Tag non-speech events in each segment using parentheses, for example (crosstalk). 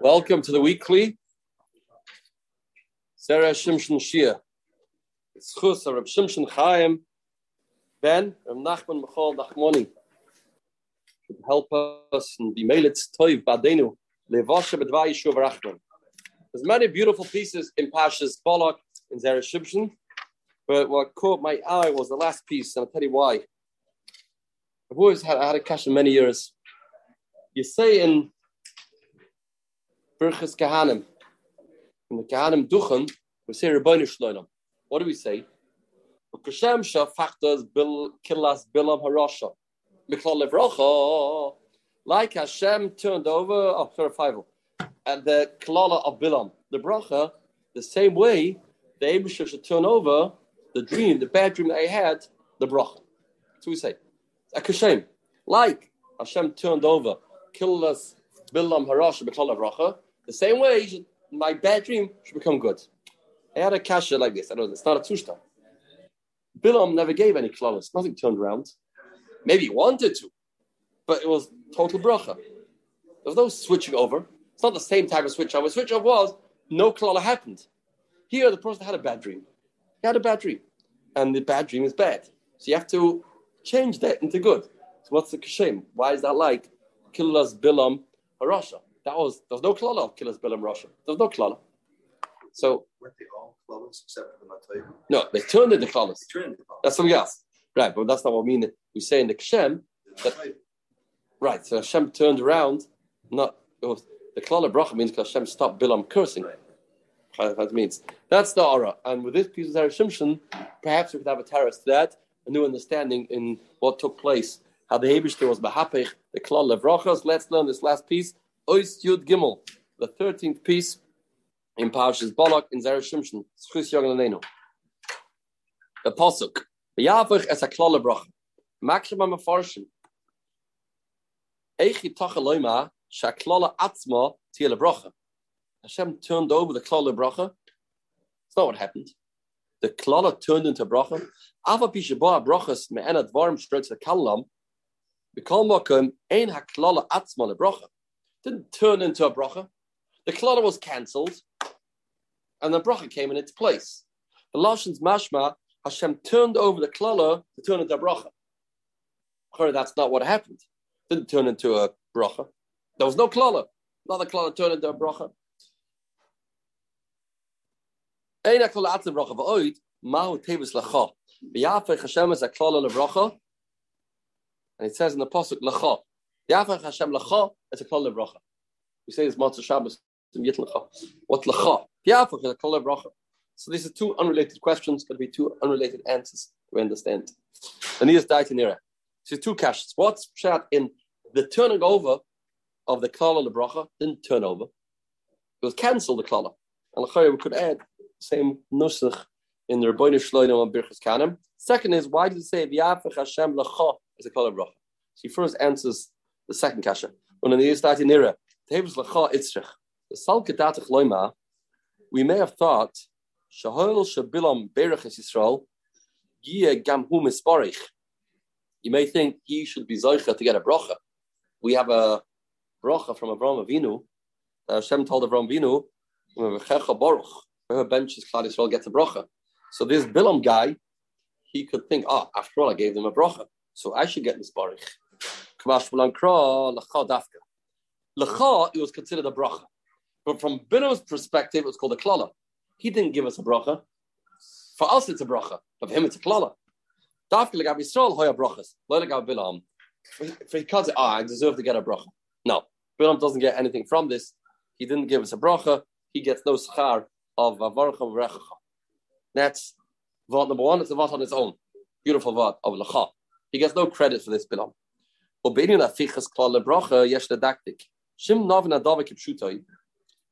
Welcome to the weekly Zera Shimshon Shiur. It's Chus Reb Shimshon Chaim Ben Reb Nachman Michal Nachmoni. Help us and be it toiv badenu levasha bedvai yishuv rachman. There's many beautiful pieces in Pashas Balak in Zera Shimshon, but what caught my eye was the last piece, and I'll tell you why. I've always had, I had a cash in many years. You say in Birchas Kahanim. In the Kahanim Duchen, we say Rabbanu Shloim. What do we say? Kashem Shafachtas Kilas Bilam Harasha. Like Hashem turned over, oh, sorry, five. And the Klala of Bilam, the bracha, the same way the Abishah should turn over the dream, the bad dream that I had, the bracha. So we say. A Kashem. Like Hashem turned over Kilas Bilam Harasha, Miklal Levrocha. The same way, should, my bad dream should become good. I had a kasha like this. I don't know. It's not a tushta. Bilam never gave any klaus. Nothing turned around. Maybe he wanted to, but it was total bracha. There was no switching over. Not the same type of switch over. Switch over was no klala happened. Here, the person had a bad dream. He had a bad dream, and the bad dream is bad. So you have to change that into good. So what's the kashem? Why is that like killas bilam harasha? That was there was no klala of Kilas Bilam Harasha. There's no klala. So weren't they all klalas except for the Matayim? No, they turned into klalas. That's something else. Right, but that's not what we mean. We say in the Kshem that right, so Hashem turned around, not it was the klala bracha means Hashem stopped Bilam cursing. That means that's the aura. And with this piece of Shimshon, perhaps we could have a terrace to that, a new understanding in what took place, how the Hebrew was Bahapich, the klala brachas. Let's learn this last piece Ois Yud Gimel, the thirteenth piece in Parshas Balak in Zera Shimshon. The pasuk. V'yavich es haklala bracha. Makshim ha-mefarshim. Eich yitach eloima shaklala atzma tiyel bracha. Hashem turned over the klala bracha. It's not what happened. The klala turned into bracha. Ava pishabah brachas me'ena dvarim straight to kalam. B'kol ein haklala atzma lebracha didn't turn into a bracha. The klala was cancelled, and the bracha came in its place. The Lashon's mashma, Hashem turned over the klala to turn into a bracha. That's not what happened. didn't turn into a bracha. There was no klala. Not the klala turned into a bracha. Ein klala atzim bracha v'oid mahu tevis lacha. V'yafech Hashem is a klala lebracha. And it says in the pasuk lacha. Yafach Hashem lacha, it's a kol bracha. We say this Matzah Shabbos in. What lacha? Yafach is a kol bracha. So these are two unrelated questions, but be two unrelated answers to understand. Anias Daitanira. So two questions. What's shot in the turning over of the klala lebracha didn't turn over. It was cancelled the klala. And lachayah we could add same nusach in the Rebbeinu Shloim on Birchas Kanim. Second is why did it say V'yafach Hashem lacha is a klala bracha? So he first answers the second kasha. When in the Yisdati Nira, Tevus Lacha Itzrich, the Salketatach Loima, we may have thought, Shahol Shabilam Berachis Yisrael, Yie Gamhu Misparich. You may think he should be Zoicha to get a bracha. We have a bracha from Avram Avinu. Uh, Hashem told Avram Avinu, Baruch, whoever benches Klal Yisrael gets a bracha. So this Bilam guy, he could think, oh, after all, I gave them a bracha, so I should get this Baruch. Lecha, it was considered a bracha. But from Bino's perspective, it was called a klala. He didn't give us a bracha. For us, it's a bracha. But for him, it's a klala. Dafka legav Yisrael hoya brachas. Bilam. For he can't say, ah, I deserve to get a bracha. No. Bilam doesn't get anything from this. He didn't give us a bracha. He gets no schar of avarcha v'rechacha. That's vod number one. It's a vod on its own. Beautiful vod of lecha. He gets no credit for this Bilam. If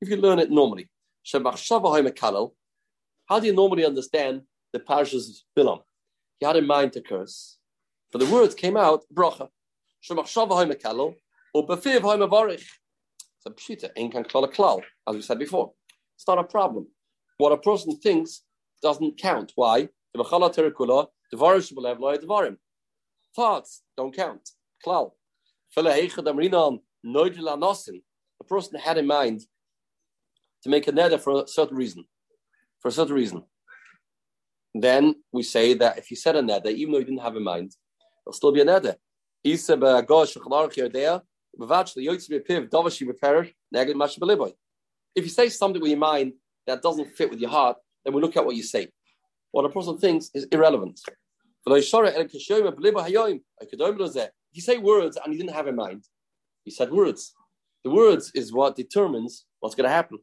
you learn it normally, how do you normally understand the parashas Bilam? He had in mind to curse. But the words came out, bracha. So pshita, ain't kan klal klal, as we said before. It's not a problem. what a person thinks doesn't count. Why? Thoughts don't count. Klal. A person had in mind to make a nether for a certain reason. For a certain reason. Then we say that if he said a nether, even though he didn't have in mind, there'll still be a nether. If you say something with your mind that doesn't fit with your heart, then we look at what you say. What a person thinks is irrelevant. If you say words and you didn't have in mind, he said words. The words is what determines what's going to happen.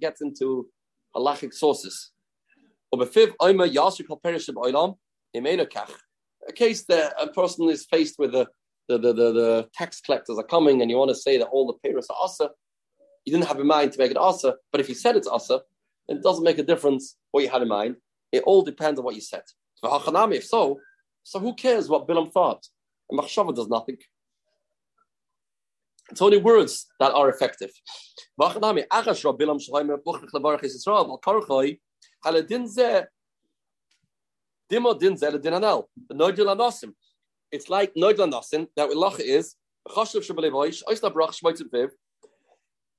gets into halachic sources. A case that a person is faced with the, the, the, the, the tax collectors are coming and you want to say that all the payers are asa, you didn't have in mind to make it asa, but if you said it's asa, it doesn't make a difference what you had in mind. It all depends on what you said. If so, so who cares what Bilam thought? And Machshava does nothing. It's only words that are effective. It's like Noidla Nasim, that Lacha is, Chashav Shabalevoish, Oisla Brach Shmoitzim Viv,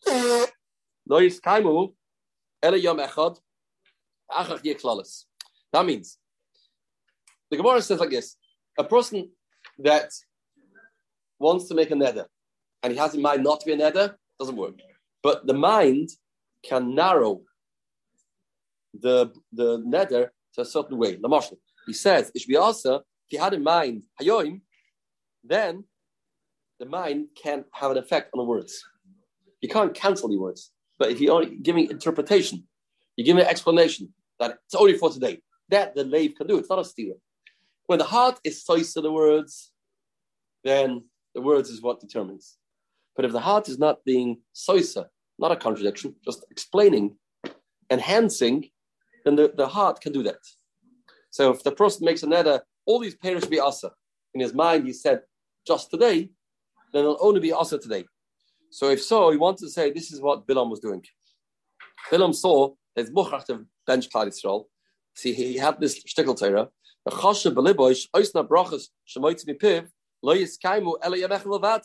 (coughs) Lois Kaimu, Ele Yom Echad, Achach Yeklalis. That means, the Gemara says like this, a person that wants to make a nether, and he has in mind not to be a nether, doesn't work. But the mind can narrow the the nether to a certain way. Lamashal. He says, Ishbiasa, if he had in mind Hayoim, then the mind can have an effect on the words. You can't cancel the words. But if you're giving interpretation, you give an explanation that it's only for today, that the lave can do. It's not a stealer. When the heart is size to the words, then the words is what determines. But if the heart is not being soisa, not a contradiction, just explaining, enhancing, then the, the heart can do that. So if the person makes a neder, all these should be asa. In his mind, he said, just today, then it'll only be asa today. So if so, he wants to say this is what Bilam was doing. Bilam saw his buchach to bench Klal Yisrael. See, he had this shtickle Torah. The chashav belibosh oisna brachas shemoitz mipiv lo yiskaimu ele yamech levad.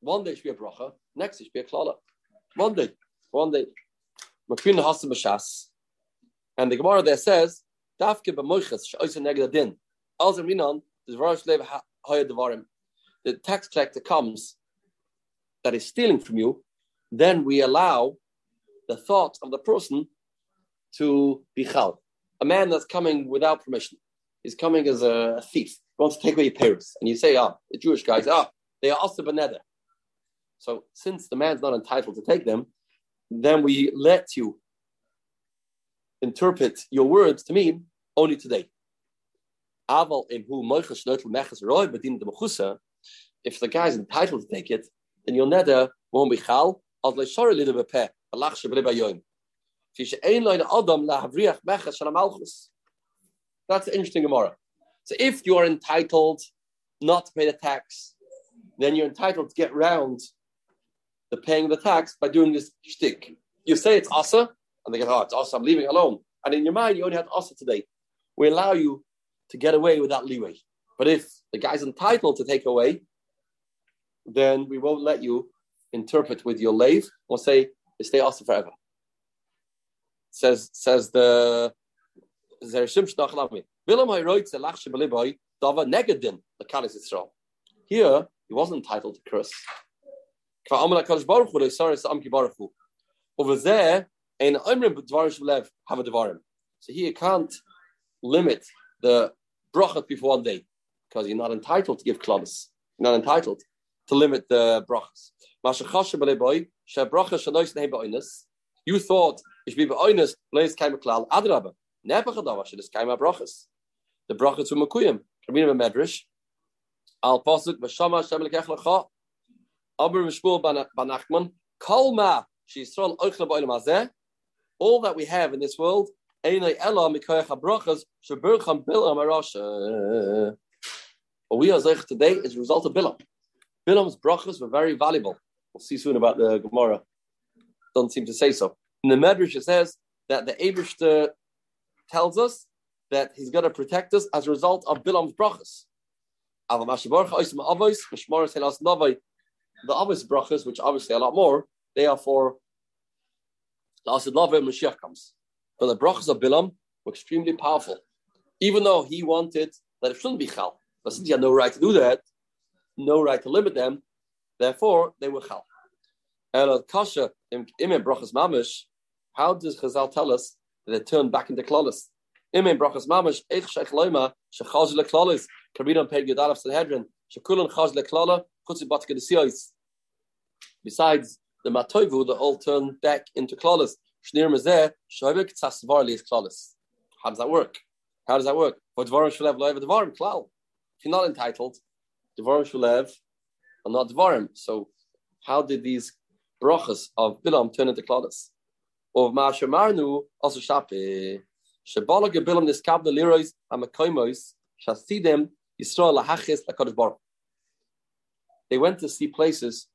One day should be a bracha, next day should be a klala. One day, one day. Makrin hasim b'shas. And the Gemara there says, Dafke b'moiches she'oisa neged din. Also the tax collector comes that is stealing from you, then we allow the thought of the person to be chal. A man that's coming without permission. He's coming as a thief. He wants to take away your parents. And you say, ah, the Jewish guys, ah, they are also beneder. So since the man's not entitled to take them, then we let you interpret your words to mean only today. If the guy's entitled to take it, then your neder won't be chal, bepe, a lach shebre bayoim. Fi she ein adam la havriach malchus. That's an interesting Gemara. So if you are entitled not to pay the tax, then you're entitled to get round the paying the tax by doing this shtick. You say it's asa, and they go, oh, it's asa, I'm leaving alone. And in your mind, you only had asa today. We allow you to get away with that leeway. But if the guy's entitled to take away, then we won't let you interpret with your lave or say stay also forever. Says says the Shnachlami. Shebeliboy Dava Negadin the Kalis. Here he wasn't entitled to curse. Over there, in Imrim Dvarim Lev have a Dvarim. So here you can't limit the brachot before one day because you're not entitled to give klaus. You're not entitled to limit the brachas. You thought should be be'oinus, leis kaim klal adraba. Never chadawa should kaim brachas. The brachas from Makuyim. Rabbeinu Medrash. Al pasuk v'shama Hashem lekech lecha. Aber Mishmul Banachman. Kol ma she'Yisrael oichla ba'olam hazeh. All that we have in this world, What we are today is a result of Bilam. Bilam's brachas were very valuable. We'll see soon about the Gemara. Doesn't seem to say so. In the Medrash, it says that the Abishter tells us that he's going to protect us as a result of Bilam's brachas. The obvious brachas, which obviously a lot more, they are for Lasid Lava and Mashiach comes. But the brachas of Bilam were extremely powerful. Even though he wanted that it shouldn't be chal. But since he had no right to do that, no right to limit them, therefore they were chal. And at kasha im brachas mamish, how does Chazal tell us that they turned back into klolis? Imen brachas mamish eich shech loima shechaz leklolis karbinon peg yadalaf sanhedrin shekulon chaz leklala chutzi Besides the matoivu, the all turned back into klolis. How does that work? How does that work? For dvarim shalev loev dvarim klal. If you're not entitled, dvarim shalev are not dvarim. So how did these brachas of Bilam turn into klolis? Of Ma'ashamarnu also shape. Shabala niskab the lirois Yisrael lakadosh baruch. They went to see places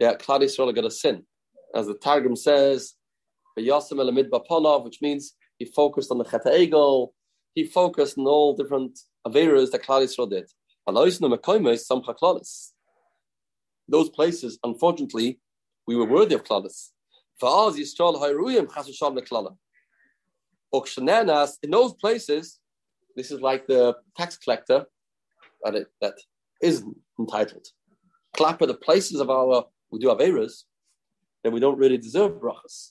that Klal Yisrael are to sin, as the Targum says, which means he focused on the Chet Egel, he focused on all different averas that Klal Yisrael did. Those places, unfortunately, we were worthy of Klalis. In those places, this is like the tax collector that, it, that is entitled. Clapper the places of our, we do Averas, then we don't really deserve brachas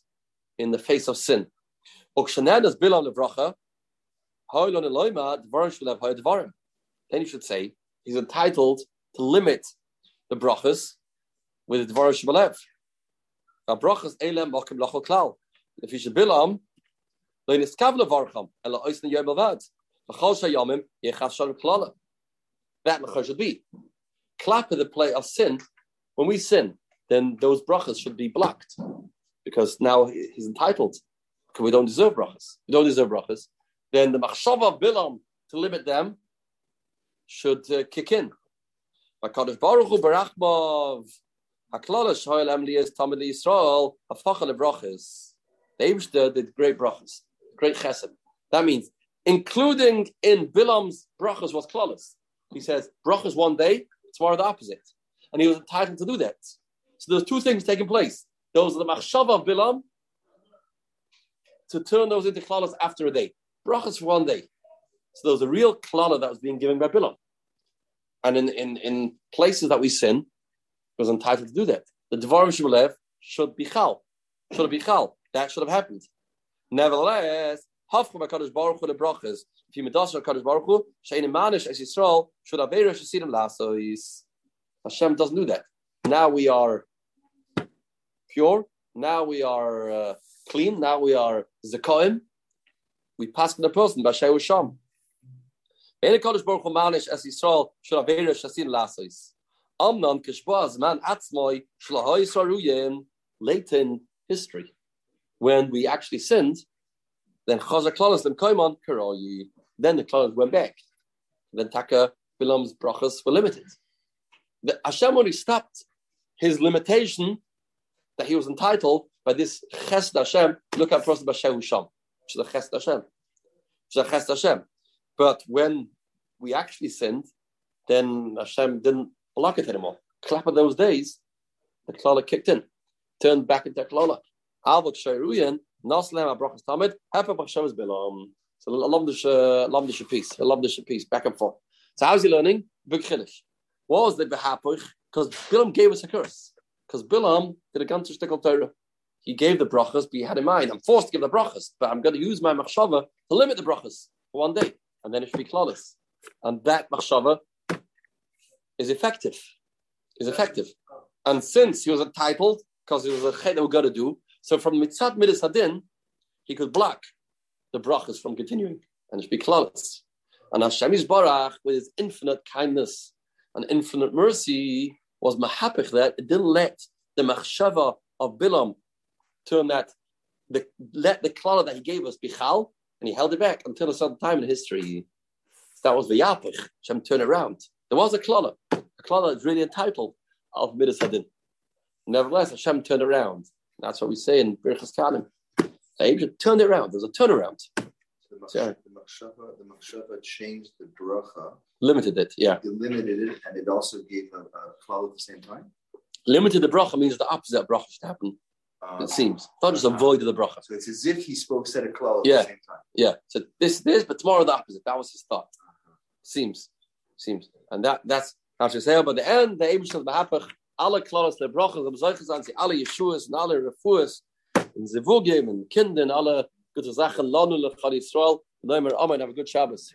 in the face of sin. Ah, then you should say he's entitled to limit the brachas with the dvarim shebalev. Now brachas elem bakim lachol klal. If you should bilam, that should be. Clap of the play of sin, when we sin, then those brachas should be blocked. Because now he's entitled. Because we don't deserve brachas. We don't deserve brachas. Then the machshava of Bilam to limit them should uh, kick in. HaKadosh Baruch Hu barachmav haklala shoyel emli is tamid Yisrael hafachal brachas. The Eibishter did great brachas great chesed. That means including in Bilam's brachas was klaus. He says brachas one day, tomorrow the opposite, and he was entitled to do that. So there's two things taking place. Those are the machshava of Bilam to turn those into klaus after a day. Brachas for one day. So there was a real klala that was being given by Bilam. And in, in, in places that we sin, was entitled to do that. The Devarim Shemalev should be chal. Should be chal. That should have happened. Nevertheless, Hafkum HaKadosh Baruch Hu the brachas. If you medash HaKadosh Baruch Hu, Shein Manish as Yisrael, should have Aveira Shasidim Lasois. Hashem doesn't do that. Now we are pure. Now we are uh, clean. Now we are Zakoim. We pass the person, Bashai Sham. Ein HaKadosh Baruch Hu Manish as Yisrael, should Aveira Shasidim Lasois. Amnon Kishboaz Man Atzmoi Shlahoy Saruyin, late in history when we actually sinned, then Chazak Klalas then Koimon Karoyi. Then the Klalas went back. Then Taka Bilam's brachas were limited. The Hashem only stopped his limitation that he was entitled by this Chesed Hashem. Look at first Bashehu Sham, which is a Chesed Hashem. Which is a Chesed Hashem. But when we actually sinned, then Hashem didn't block it anymore. Clap of those days, the klala kicked in, turned back into klala. Alvok Shairuyan, Naslem Abrachas Tamid, Hefa Bachshavas Bilam. So Lamdish uh, Lamdish piece, Lamdish piece, back and forth. So how's he learning? Big Chiddush. What was the Behapuch? Because Bilam gave us a curse. Because Bilam did a ganzer shtickle Torah. He gave the brachas, but he had in mind, I'm forced to give the brachas, but I'm going to use my machshava to limit the brachas for one day, and then it should be flawless. And that machshava is effective. Is effective. And since he was entitled, because it was a chet that we got to do, so from mitzat midas hadin, he could block the brachas from continuing and it should be flawless. And Hashem is Barach, with his infinite kindness and infinite mercy, was mahapich that it didn't let the machshava of Bilam turn that the let the klala that he gave us be chal, and he held it back until a certain time in history. That was the yapich. Hashem turned around. There was a klala. A klala is really entitled of midas hadin. Nevertheless, Hashem turned around that's what we say in Birchas Kalim. Abraham turned it around. There's a turnaround. The machshava, the machshava, changed the bracha, Limited it, yeah. it limited it, and it also gave a, a klal at the same time. Limited the bracha means the opposite of bracha should happen. Um, It seems. Not just avoided the bracha. So it's as if he spoke said a klal at Yeah. the same time. Yeah. So this, this, but tomorrow the opposite. That was his thought. Seems, seems, and that that's how to say. But the end, the Abish of the Hapach, alle klaus le brachas, am solche sagen sie alle Yeshuas und alle Refuas, und Zivugim und Kinder und alle gute Sachen, Lanu le Yisrael, dann immer Amen, have a good Shabbos.